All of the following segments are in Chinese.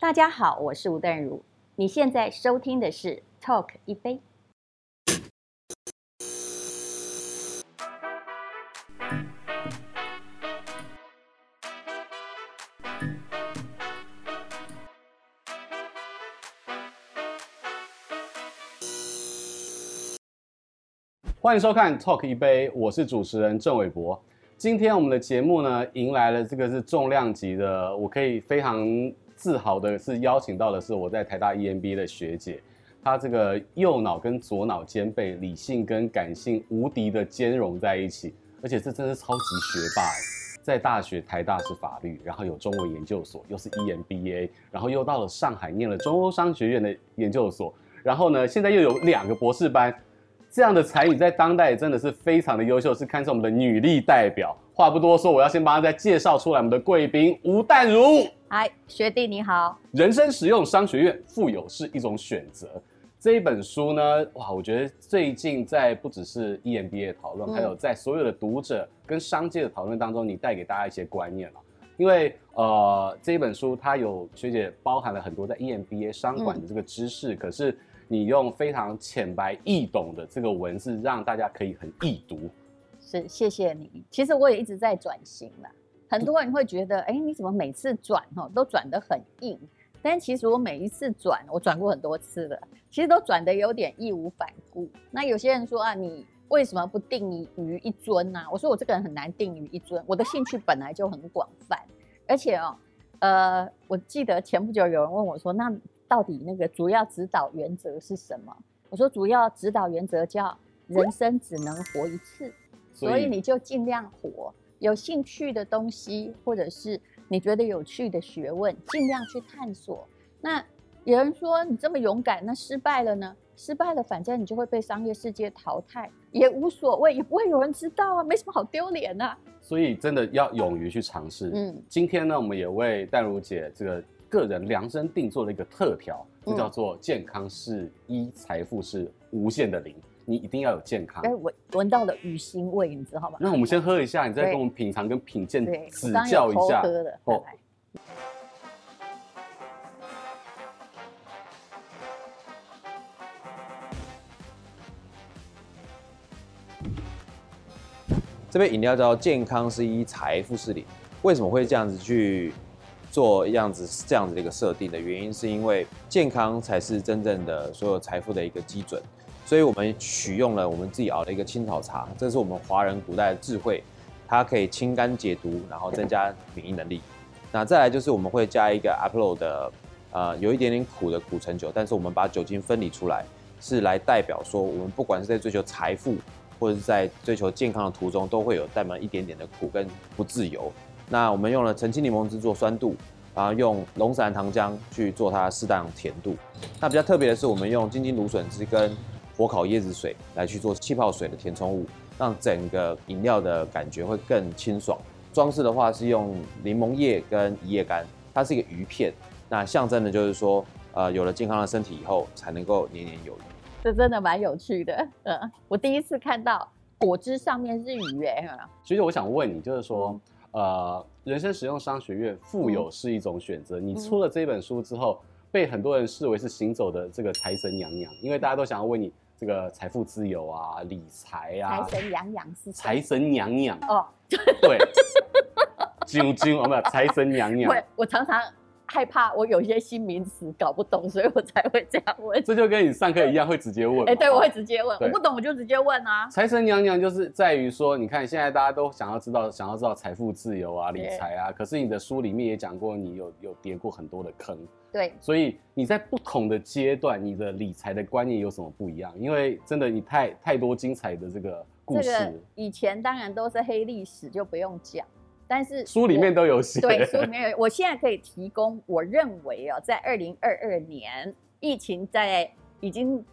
大家好，我是吴淡如。你现在收听的是 Talk 一杯。欢迎收看 Talk 一杯，我是主持人郑伟博。今天我们的节目呢，迎来了这个是重量级的，我可以非常自豪的是邀请到的是我在台大 EMBA 的学姐，她这个右脑跟左脑兼备，理性跟感性无敌的兼容在一起，而且这真是超级学霸，在大学台大是法律，然后有中文研究所，又是 EMBA，然后又到了上海念了中欧商学院的研究所，然后呢，现在又有两个博士班。这样的才女在当代真的是非常的优秀，是堪称我们的女力代表。话不多说，我要先帮她再介绍出来我们的贵宾吴淡如。嗨，学弟你好。人生实用商学院，富有是一种选择。这一本书呢，哇，我觉得最近在不只是 EMBA 讨论，还有在所有的读者跟商界的讨论当中，你带给大家一些观念了。因为呃，这一本书它有学姐包含了很多在 EMBA 商管的这个知识，嗯、可是。你用非常浅白易懂的这个文字，让大家可以很易读。是，谢谢你。其实我也一直在转型啦。很多人会觉得，哎，你怎么每次转哦都转得很硬？但其实我每一次转，我转过很多次了，其实都转得有点义无反顾。那有些人说啊，你为什么不定于一尊呢？我说我这个人很难定于一尊，我的兴趣本来就很广泛，而且哦，呃，我记得前不久有人问我说，那。到底那个主要指导原则是什么？我说主要指导原则叫人生只能活一次，所以你就尽量活。有兴趣的东西，或者是你觉得有趣的学问，尽量去探索。那有人说你这么勇敢，那失败了呢？失败了，反正你就会被商业世界淘汰，也无所谓，也不会有人知道啊，没什么好丢脸啊。所以真的要勇于去尝试。嗯，今天呢，我们也为淡如姐这个。个人量身定做了一个特调，这叫做健康是一，财富是无限的零。你一定要有健康。哎，闻闻到了鱼腥味，你知道吗？那我们先喝一下，你再跟我们品尝跟品鉴指教一下。喝的哦。这杯饮料叫健康是一，财富是零。为什么会这样子去？做样子是这样子的一个设定的原因，是因为健康才是真正的所有财富的一个基准，所以我们取用了我们自己熬的一个青草茶，这是我们华人古代的智慧，它可以清肝解毒，然后增加 免疫能力。那再来就是我们会加一个 Upload 的，呃，有一点点苦的苦橙酒，但是我们把酒精分离出来，是来代表说我们不管是在追求财富，或者是在追求健康的途中，都会有带满一点点的苦跟不自由。那我们用了澄清柠檬汁做酸度，然后用龙舌兰糖浆去做它适当甜度。那比较特别的是，我们用金金芦笋汁跟火烤椰子水来去做气泡水的填充物，让整个饮料的感觉会更清爽。装饰的话是用柠檬叶跟一叶干，它是一个鱼片，那象征的就是说，呃，有了健康的身体以后，才能够年年有余。这真的蛮有趣的，嗯，我第一次看到果汁上面是鱼哎。所以我想问你，就是说。嗯呃，人生实用商学院，富有是一种选择。嗯、你出了这本书之后，被很多人视为是行走的这个财神娘娘，因为大家都想要为你这个财富自由啊、理财啊。财神娘娘是财神娘娘哦，对，啾啾，我们财神娘娘。对，我常常。害怕我有一些新名词搞不懂，所以我才会这样问。这就跟你上课一样，会直接问。哎，对，我会直接问，我不懂我就直接问啊。财神娘娘就是在于说，你看现在大家都想要知道，想要知道财富自由啊、理财啊，可是你的书里面也讲过，你有有跌过很多的坑。对，所以你在不同的阶段，你的理财的观念有什么不一样？因为真的你太太多精彩的这个故事。这个以前当然都是黑历史，就不用讲。但是书里面都有写，对，书里面有。我现在可以提供，我认为哦，在二零二二年，疫情在已经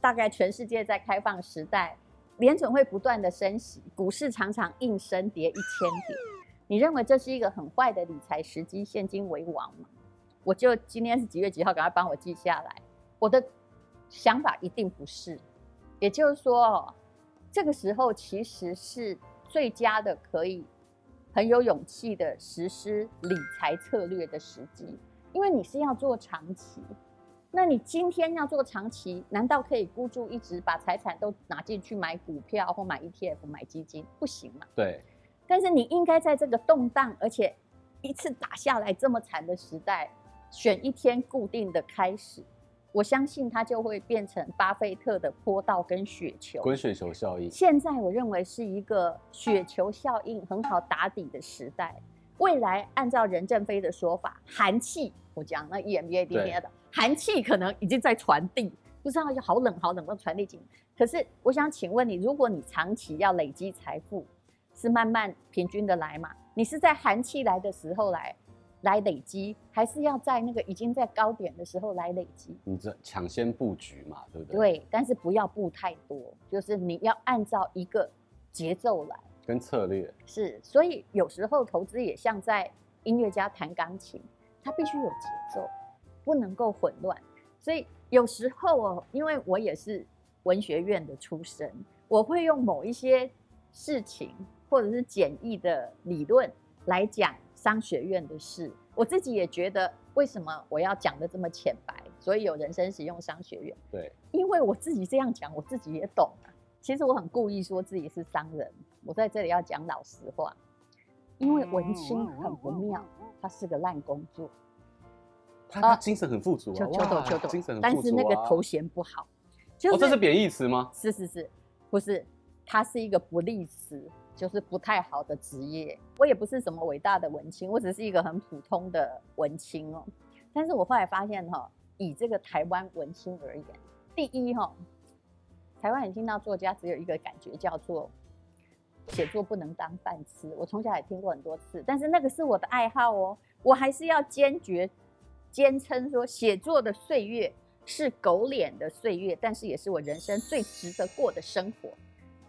大概全世界在开放时代，联准会不断的升息，股市常常应声跌一千点。你认为这是一个很坏的理财时机，现金为王吗？我就今天是几月几号，赶快帮我记下来。我的想法一定不是，也就是说，这个时候其实是最佳的可以。很有勇气的实施理财策略的时机，因为你是要做长期。那你今天要做长期，难道可以孤注一掷把财产都拿进去买股票或买 ETF 买基金？不行嘛？对。但是你应该在这个动荡而且一次打下来这么惨的时代，选一天固定的开始，我相信它就会变成巴菲特的坡道跟雪球，滚雪球效应。现在我认为是一个雪球效应很好打底的时代。未来按照任正非的说法，寒气，我讲那 EMBA 今天的。寒气可能已经在传递，不知道要好冷好冷的传递紧。可是我想请问你，如果你长期要累积财富，是慢慢平均的来嘛？你是在寒气来的时候来来累积，还是要在那个已经在高点的时候来累积？你这抢先布局嘛，对不对？对，但是不要布太多，就是你要按照一个节奏来跟策略。是，所以有时候投资也像在音乐家弹钢琴，它必须有节奏。不能够混乱，所以有时候哦，因为我也是文学院的出身，我会用某一些事情或者是简易的理论来讲商学院的事。我自己也觉得，为什么我要讲的这么浅白？所以有人生实用商学院。对，因为我自己这样讲，我自己也懂啊。其实我很故意说自己是商人，我在这里要讲老实话，因为文青很不妙，他是个烂工作。他他精神很富足啊，就就懂就懂，精神很富足啊，但是那个头衔不好，就是、哦，这是贬义词吗？是是是，不是，它是一个不利词，就是不太好的职业。我也不是什么伟大的文青，我只是一个很普通的文青哦。但是我后来发现哈，以这个台湾文青而言，第一哈，台湾人听到作家只有一个感觉叫做写作不能当饭吃。我从小也听过很多次，但是那个是我的爱好哦，我还是要坚决。坚称说写作的岁月是狗脸的岁月，但是也是我人生最值得过的生活。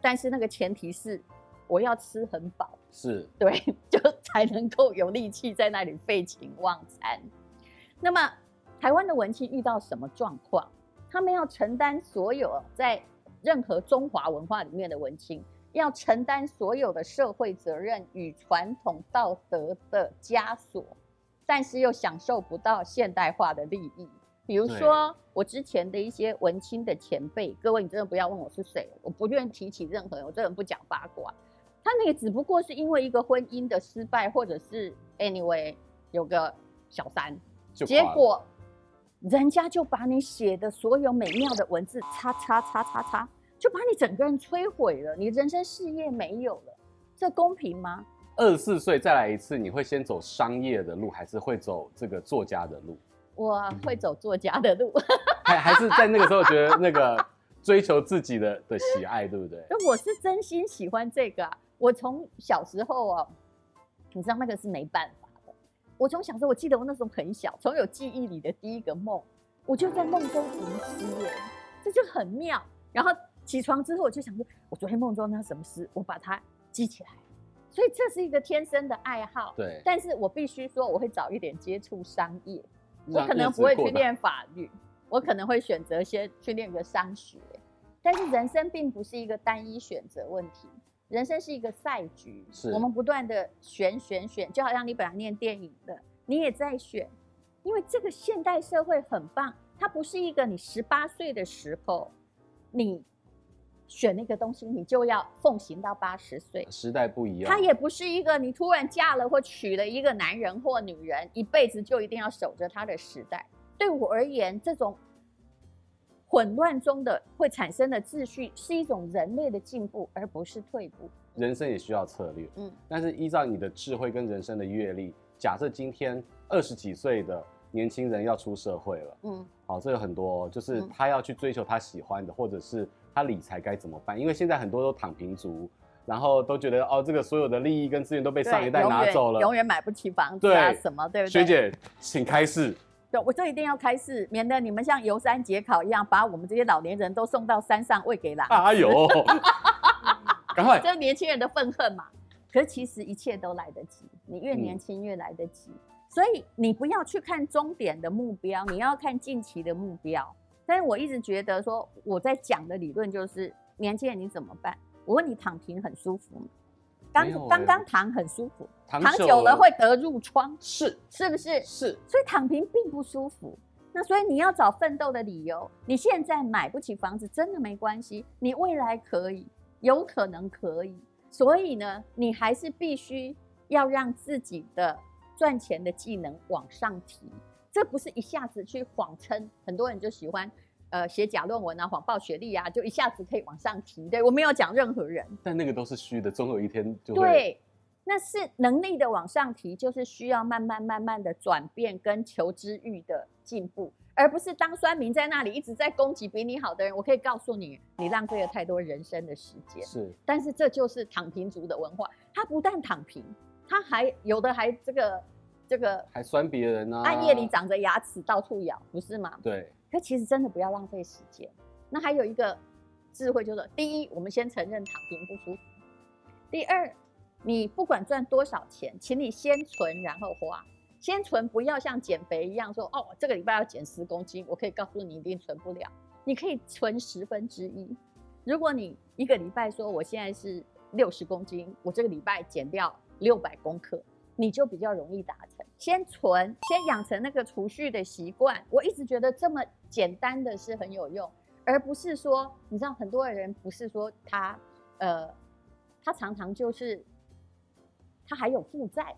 但是那个前提是我要吃很饱，是对，就才能够有力气在那里废寝忘餐。那么台湾的文青遇到什么状况？他们要承担所有在任何中华文化里面的文青要承担所有的社会责任与传统道德的枷锁。但是又享受不到现代化的利益，比如说我之前的一些文青的前辈，各位你真的不要问我是谁，我不愿提起任何人，我这人不讲八卦。他那个只不过是因为一个婚姻的失败，或者是 anyway 有个小三，结果人家就把你写的所有美妙的文字，叉叉叉叉叉，就把你整个人摧毁了，你人生事业没有了，这公平吗？二十四岁再来一次，你会先走商业的路，还是会走这个作家的路？我会走作家的路，还还是在那个时候觉得那个追求自己的的喜爱，对不对？我是真心喜欢这个啊！我从小时候哦，你知道那个是没办法的。我从小时候，我记得我那时候很小，从有记忆里的第一个梦，我就在梦中吟诗耶，这就很妙。然后起床之后，我就想说，我昨天梦中那什么诗，我把它记起来。所以这是一个天生的爱好，对。但是我必须说，我会早一点接触商业，我可能不会去练法律，我可能会选择先去练个商学。但是人生并不是一个单一选择问题，人生是一个赛局，是我们不断的选选选，就好像你本来念电影的，你也在选，因为这个现代社会很棒，它不是一个你十八岁的时候你。选那个东西，你就要奉行到八十岁。时代不一样，它也不是一个你突然嫁了或娶了一个男人或女人，一辈子就一定要守着他的时代。对我而言，这种混乱中的会产生的秩序，是一种人类的进步，而不是退步。人生也需要策略，嗯，但是依照你的智慧跟人生的阅历，假设今天二十几岁的年轻人要出社会了，嗯，好，这有很多，就是他要去追求他喜欢的，或者是。他理财该怎么办？因为现在很多都躺平族，然后都觉得哦，这个所有的利益跟资源都被上一代拿走了，永远买不起房子啊，什么对不对？学姐，请开示。对，我这一定要开示，免得你们像游山节考一样，把我们这些老年人都送到山上喂给狼。哎呦，赶快！这是年轻人的愤恨嘛？可是其实一切都来得及，你越年轻越来得及，嗯、所以你不要去看终点的目标，你要看近期的目标。但是我一直觉得说，我在讲的理论就是年轻人你怎么办？我问你躺平很舒服吗？刚刚刚躺很舒服，躺久了，了会得褥疮，是是不是？是，所以躺平并不舒服。那所以你要找奋斗的理由。你现在买不起房子，真的没关系，你未来可以，有可能可以。所以呢，你还是必须要让自己的赚钱的技能往上提。这不是一下子去谎称，很多人就喜欢呃写假论文啊，谎报学历啊，就一下子可以往上提。对，我没有讲任何人，但那个都是虚的，总有一天就会。对，那是能力的往上提，就是需要慢慢慢慢的转变跟求知欲的。进步，而不是当酸民在那里一直在攻击比你好的人。我可以告诉你，你浪费了太多人生的时间。是，但是这就是躺平族的文化。他不但躺平，他还有的还这个这个还酸别人呢、啊。暗夜里长着牙齿到处咬，不是吗？对。可其实真的不要浪费时间。那还有一个智慧就是：第一，我们先承认躺平不舒服；第二，你不管赚多少钱，请你先存，然后花。先存，不要像减肥一样说哦，这个礼拜要减十公斤。我可以告诉你，一定存不了。你可以存十分之一。如果你一个礼拜说我现在是六十公斤，我这个礼拜减掉六百公克，你就比较容易达成。先存，先养成那个储蓄的习惯。我一直觉得这么简单的是很有用，而不是说你知道很多人不是说他呃，他常常就是他还有负债。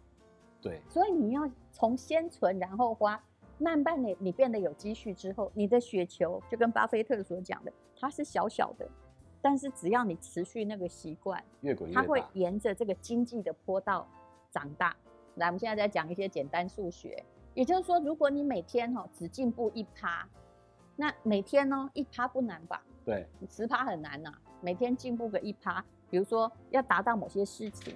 对，所以你要从先存然后花，慢慢的你变得有积蓄之后，你的雪球就跟巴菲特所讲的，它是小小的，但是只要你持续那个习惯，越滚越它会沿着这个经济的坡道长大。来，我们现在再讲一些简单数学，也就是说，如果你每天哈只进步一趴，那每天呢一趴不难吧？对，十趴很难呐、啊，每天进步个一趴，比如说要达到某些事情，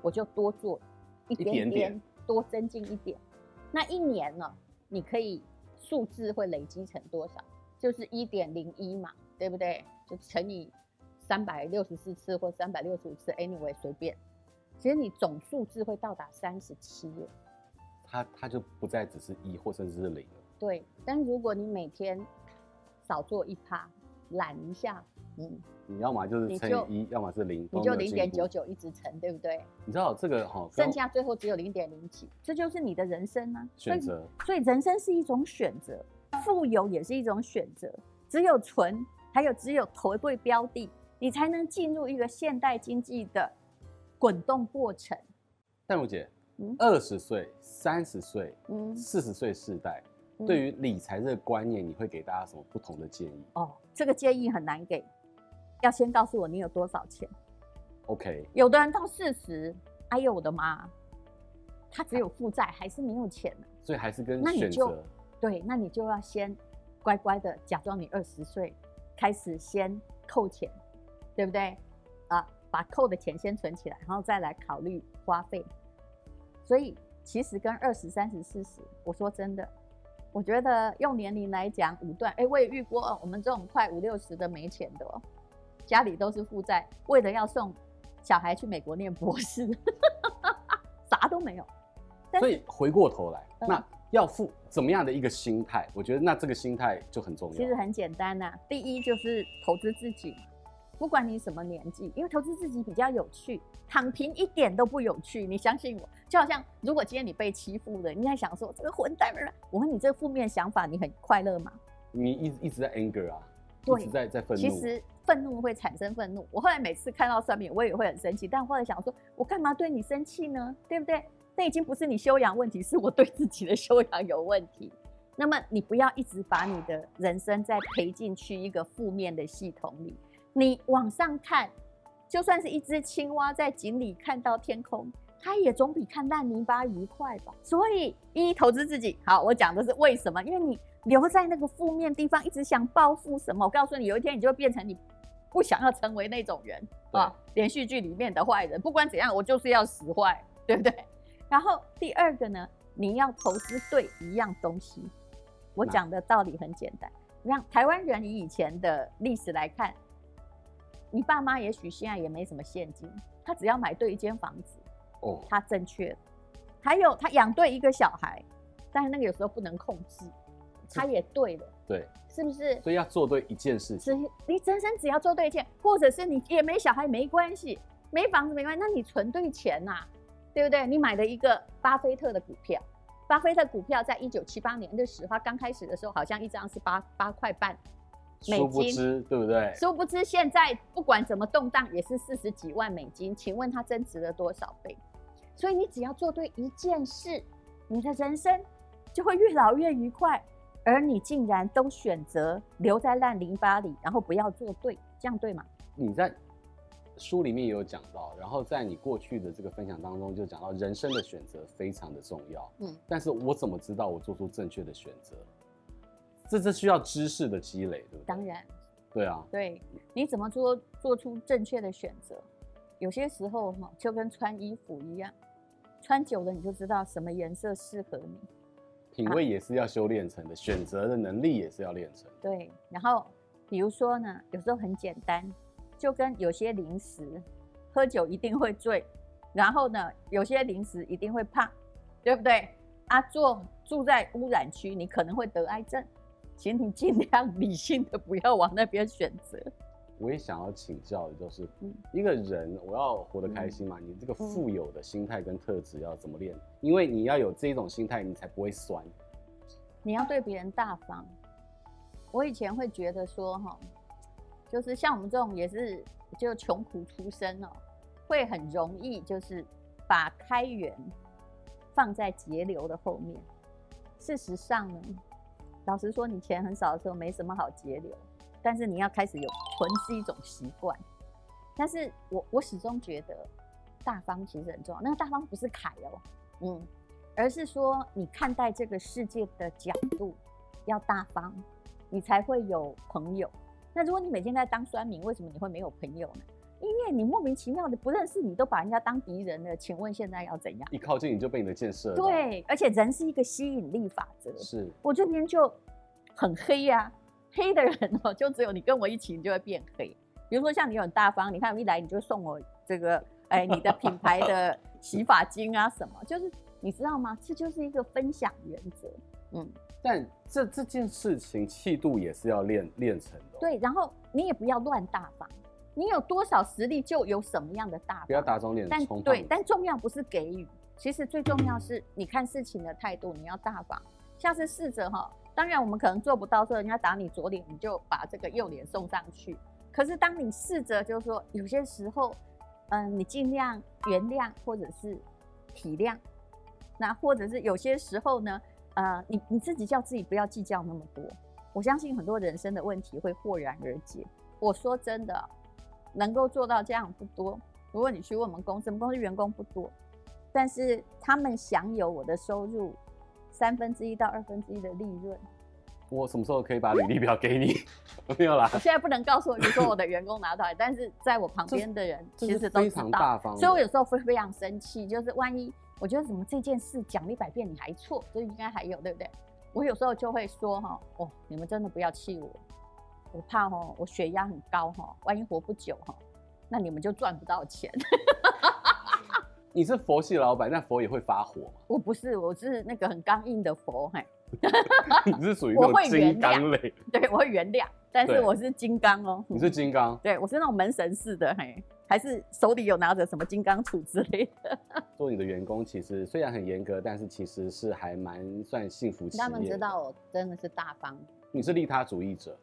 我就多做。一点点多增进一点，那一年呢？你可以数字会累积成多少？就是一点零一嘛，对不对？就乘以三百六十四次或三百六十五次，anyway 随便。其实你总数字会到达三十七耶。它它就不再只是一或甚至是零了。对，但如果你每天少做一趴，懒一下，嗯。你要么就是乘以一，要么是零，你就零点九九一直乘，对不对？你知道这个哈，剩下最后只有零点零几，这就是你的人生啊。选择，所以，所以人生是一种选择，富有也是一种选择。只有存，还有只有投对标的，你才能进入一个现代经济的滚动过程。淡如姐，二十岁、三十岁、嗯，四十岁世代，嗯，对于理财这个观念，你会给大家什么不同的建议？哦，这个建议很难给。要先告诉我你有多少钱，OK？有的人到四十，哎呦我的妈，他只有负债，还是没有钱呢。所以还是跟那你就对，那你就要先乖乖的假装你二十岁，开始先扣钱，对不对？啊，把扣的钱先存起来，然后再来考虑花费。所以其实跟二十、三十、四十，我说真的，我觉得用年龄来讲，五段，哎，我也遇过我们这种快五六十的没钱的哦。家里都是负债，为了要送小孩去美国念博士，啥都没有。所以回过头来，嗯、那要付怎么样的一个心态？我觉得那这个心态就很重要。其实很简单呐、啊，第一就是投资自己，不管你什么年纪，因为投资自己比较有趣。躺平一点都不有趣，你相信我。就好像如果今天你被欺负了，你在想说这个混蛋儿，我问你这个负面想法，你很快乐吗？你一直一直在 anger 啊，一直在在愤怒。其实。愤怒会产生愤怒，我后来每次看到上面，我也会很生气。但我后来想说，我干嘛对你生气呢？对不对？那已经不是你修养问题，是我对自己的修养有问题。那么你不要一直把你的人生再赔进去一个负面的系统里。你往上看，就算是一只青蛙在井里看到天空，它也总比看烂泥巴愉快吧。所以，一投资自己。好，我讲的是为什么？因为你留在那个负面地方，一直想报复什么？我告诉你，有一天你就会变成你。不想要成为那种人啊，连续剧里面的坏人。不管怎样，我就是要使坏，对不对？然后第二个呢，你要投资对一样东西。我讲的道理很简单，让台湾人以以前的历史来看，你爸妈也许现在也没什么现金，他只要买对一间房子，哦，他正确。还有他养对一个小孩，但是那个有时候不能控制。他也对的，对，是不是？所以要做对一件事情。你真生只要做对一件，或者是你也没小孩没关系，没房子没关系，那你存对钱呐、啊，对不对？你买了一个巴菲特的股票，巴菲特股票在一九七八年的时候，它刚开始的时候好像一张是八八块半美金，殊不知对不对？殊不知现在不管怎么动荡，也是四十几万美金，请问它增值了多少倍？所以你只要做对一件事，你的人生就会越老越愉快。而你竟然都选择留在烂泥巴里，然后不要做对，这样对吗？你在书里面也有讲到，然后在你过去的这个分享当中就讲到，人生的选择非常的重要。嗯，但是我怎么知道我做出正确的选择？这这需要知识的积累，对不对？当然。对啊。对，你怎么做做出正确的选择？有些时候哈，就跟穿衣服一样，穿久了你就知道什么颜色适合你。品味也是要修炼成的，啊、选择的能力也是要练成。对，然后比如说呢，有时候很简单，就跟有些零食，喝酒一定会醉，然后呢，有些零食一定会胖，对不对？啊，住住在污染区，你可能会得癌症，请你尽量理性的，不要往那边选择。我也想要请教的就是，一个人我要活得开心嘛，你这个富有的心态跟特质要怎么练？因为你要有这种心态，你才不会酸。你要对别人大方。我以前会觉得说，哈，就是像我们这种也是就穷苦出身哦，会很容易就是把开源放在节流的后面。事实上呢，老实说，你钱很少的时候没什么好节流。但是你要开始有存是一种习惯，但是我我始终觉得大方其实很重要。那个大方不是凯哦，嗯，而是说你看待这个世界的角度要大方，你才会有朋友。那如果你每天在当酸民，为什么你会没有朋友呢？因为你莫名其妙的不认识你都把人家当敌人了。请问现在要怎样？一靠近你就被你的建设。对，而且人是一个吸引力法则。是我这边就很黑呀、啊。黑的人哦，就只有你跟我一起，你就会变黑。比如说像你很大方，你看我一来你就送我这个，哎，你的品牌的 洗发精啊什么，就是你知道吗？这就是一个分享原则。嗯，但这这件事情气度也是要练练成的。对，然后你也不要乱大方，你有多少实力就有什么样的大方，不要打肿脸但对，但重要不是给予，其实最重要是你看事情的态度，你要大方。下次试着哈。当然，我们可能做不到，说人家打你左脸，你就把这个右脸送上去。可是，当你试着，就是说，有些时候，嗯，你尽量原谅或者是体谅，那或者是有些时候呢，呃，你你自己叫自己不要计较那么多。我相信很多人生的问题会豁然而解。我说真的，能够做到这样不多。如果你去问我们公司，我们公司员工不多，但是他们享有我的收入。三分之一到二分之一的利润，我什么时候可以把履历表给你？没有啦，我现在不能告诉你说我的员工拿到，但是在我旁边的人其实都知道，非常大方，所以我有时候会非常生气，就是万一我觉得怎么这件事讲了一百遍你还错，所以应该还有对不对？我有时候就会说哈，哦，你们真的不要气我，我怕哦，我血压很高哈，万一活不久哈，那你们就赚不到钱。你是佛系老板，那佛也会发火吗？我不是，我是那个很刚硬的佛，嘿。你是属于我会金刚类，对，我会原谅，但是我是金刚哦。你是金刚，对，我是那种门神似的，嘿，还是手里有拿着什么金刚杵之类的。做你的员工，其实虽然很严格，但是其实是还蛮算幸福企业。他们知道我真的是大方。你是利他主义者，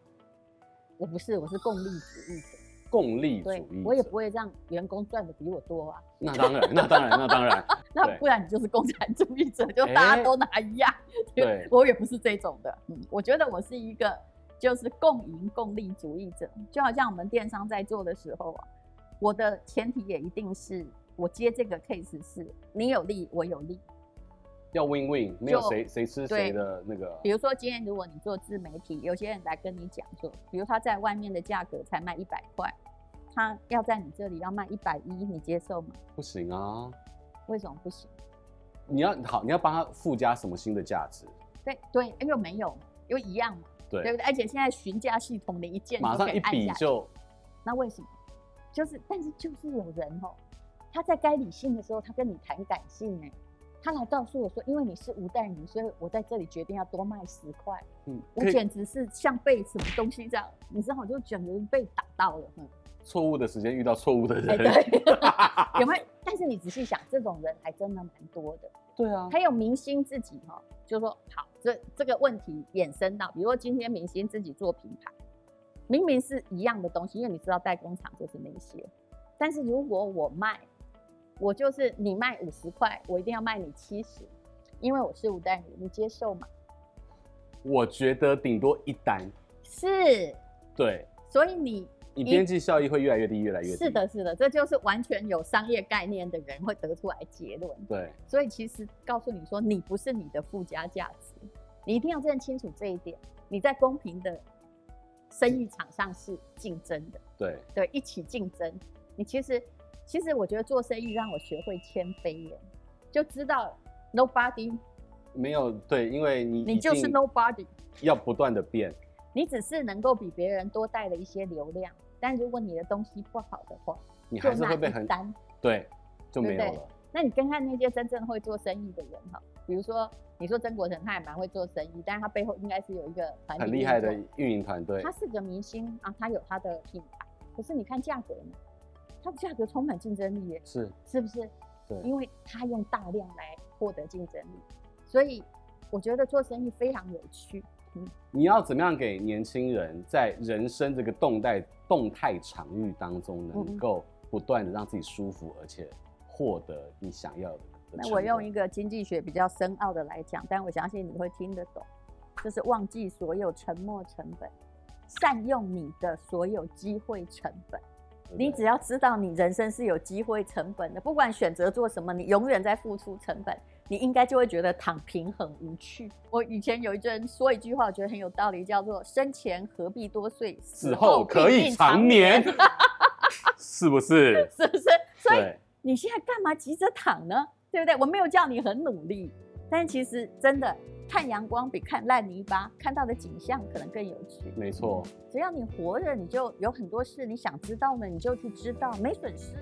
我不是，我是共利主义者。共利主义，我也不会让员工赚的比我多啊。那当然，那当然，那当然。那不然你就是共产主义者，就大家都拿一样。对，我也不是这种的。嗯，我觉得我是一个就是共赢共利主义者。就好像我们电商在做的时候啊，我的前提也一定是我接这个 case 是你有利，我有利。要 win win，没有谁谁吃谁的那个。比如说今天如果你做自媒体，有些人来跟你讲说，比如他在外面的价格才卖一百块，他要在你这里要卖一百一，你接受吗？不行啊。为什么不行？你要好，你要帮他附加什么新的价值？对对，又没有，又一样嘛，对对不对？而且现在询价系统的一键马上一比就，那为什么？就是，但是就是有人哦，他在该理性的时候，他跟你谈感性哎。他来告诉我说，因为你是吴淡如，所以我在这里决定要多卖十块。嗯，我简直是像被什么东西这样，你知道，我就简直被打到了。嗯，错误的时间遇到错误的人，哎、对，有没有？但是你仔细想，这种人还真的蛮多的。对啊，还有明星自己哈，就说好，这这个问题衍生到，比如说今天明星自己做品牌，明明是一样的东西，因为你知道代工厂就是那些，但是如果我卖。我就是你卖五十块，我一定要卖你七十，因为我是吴淡如，你接受吗？我觉得顶多一单。是。对。所以你你边际效益会越来越低，越来越低。是的，是的，这就是完全有商业概念的人会得出来结论。对。所以其实告诉你说，你不是你的附加价值，你一定要认清楚这一点。你在公平的生意场上是竞争的。对。对，一起竞争。你其实。其实我觉得做生意让我学会谦卑耶，就知道 nobody 没有对，因为你你就是 nobody，要不断的变。你只是能够比别人多带了一些流量，但如果你的东西不好的话，你还是会被很单，对，就没有了。对对，那你看看那些真正会做生意的人哈，比如说你说曾国成，他也蛮会做生意，但是他背后应该是有一个很厉害的运营团队。他是个明星啊，他有他的品牌，可是你看价格呢？它的价格充满竞争力耶，是是不是？对，因为它用大量来获得竞争力，所以我觉得做生意非常有趣。嗯，你要怎么样给年轻人在人生这个动态动态场域当中，能够不断的让自己舒服，而且获得你想要的？那我用一个经济学比较深奥的来讲，但我相信你会听得懂，就是忘记所有沉没成本，善用你的所有机会成本。你只要知道你人生是有机会成本的，不管选择做什么，你永远在付出成本，你应该就会觉得躺平很无趣。我以前有一阵说一句话，我觉得很有道理，叫做“生前何必多睡，死后可以长眠”，是不是？是不是？所以你现在干嘛急着躺呢？对不对？我没有叫你很努力，但其实真的。看阳光比看烂泥巴看到的景象可能更有趣。没错，只要你活着，你就有很多事你想知道呢，你就去知道，没损失嘛。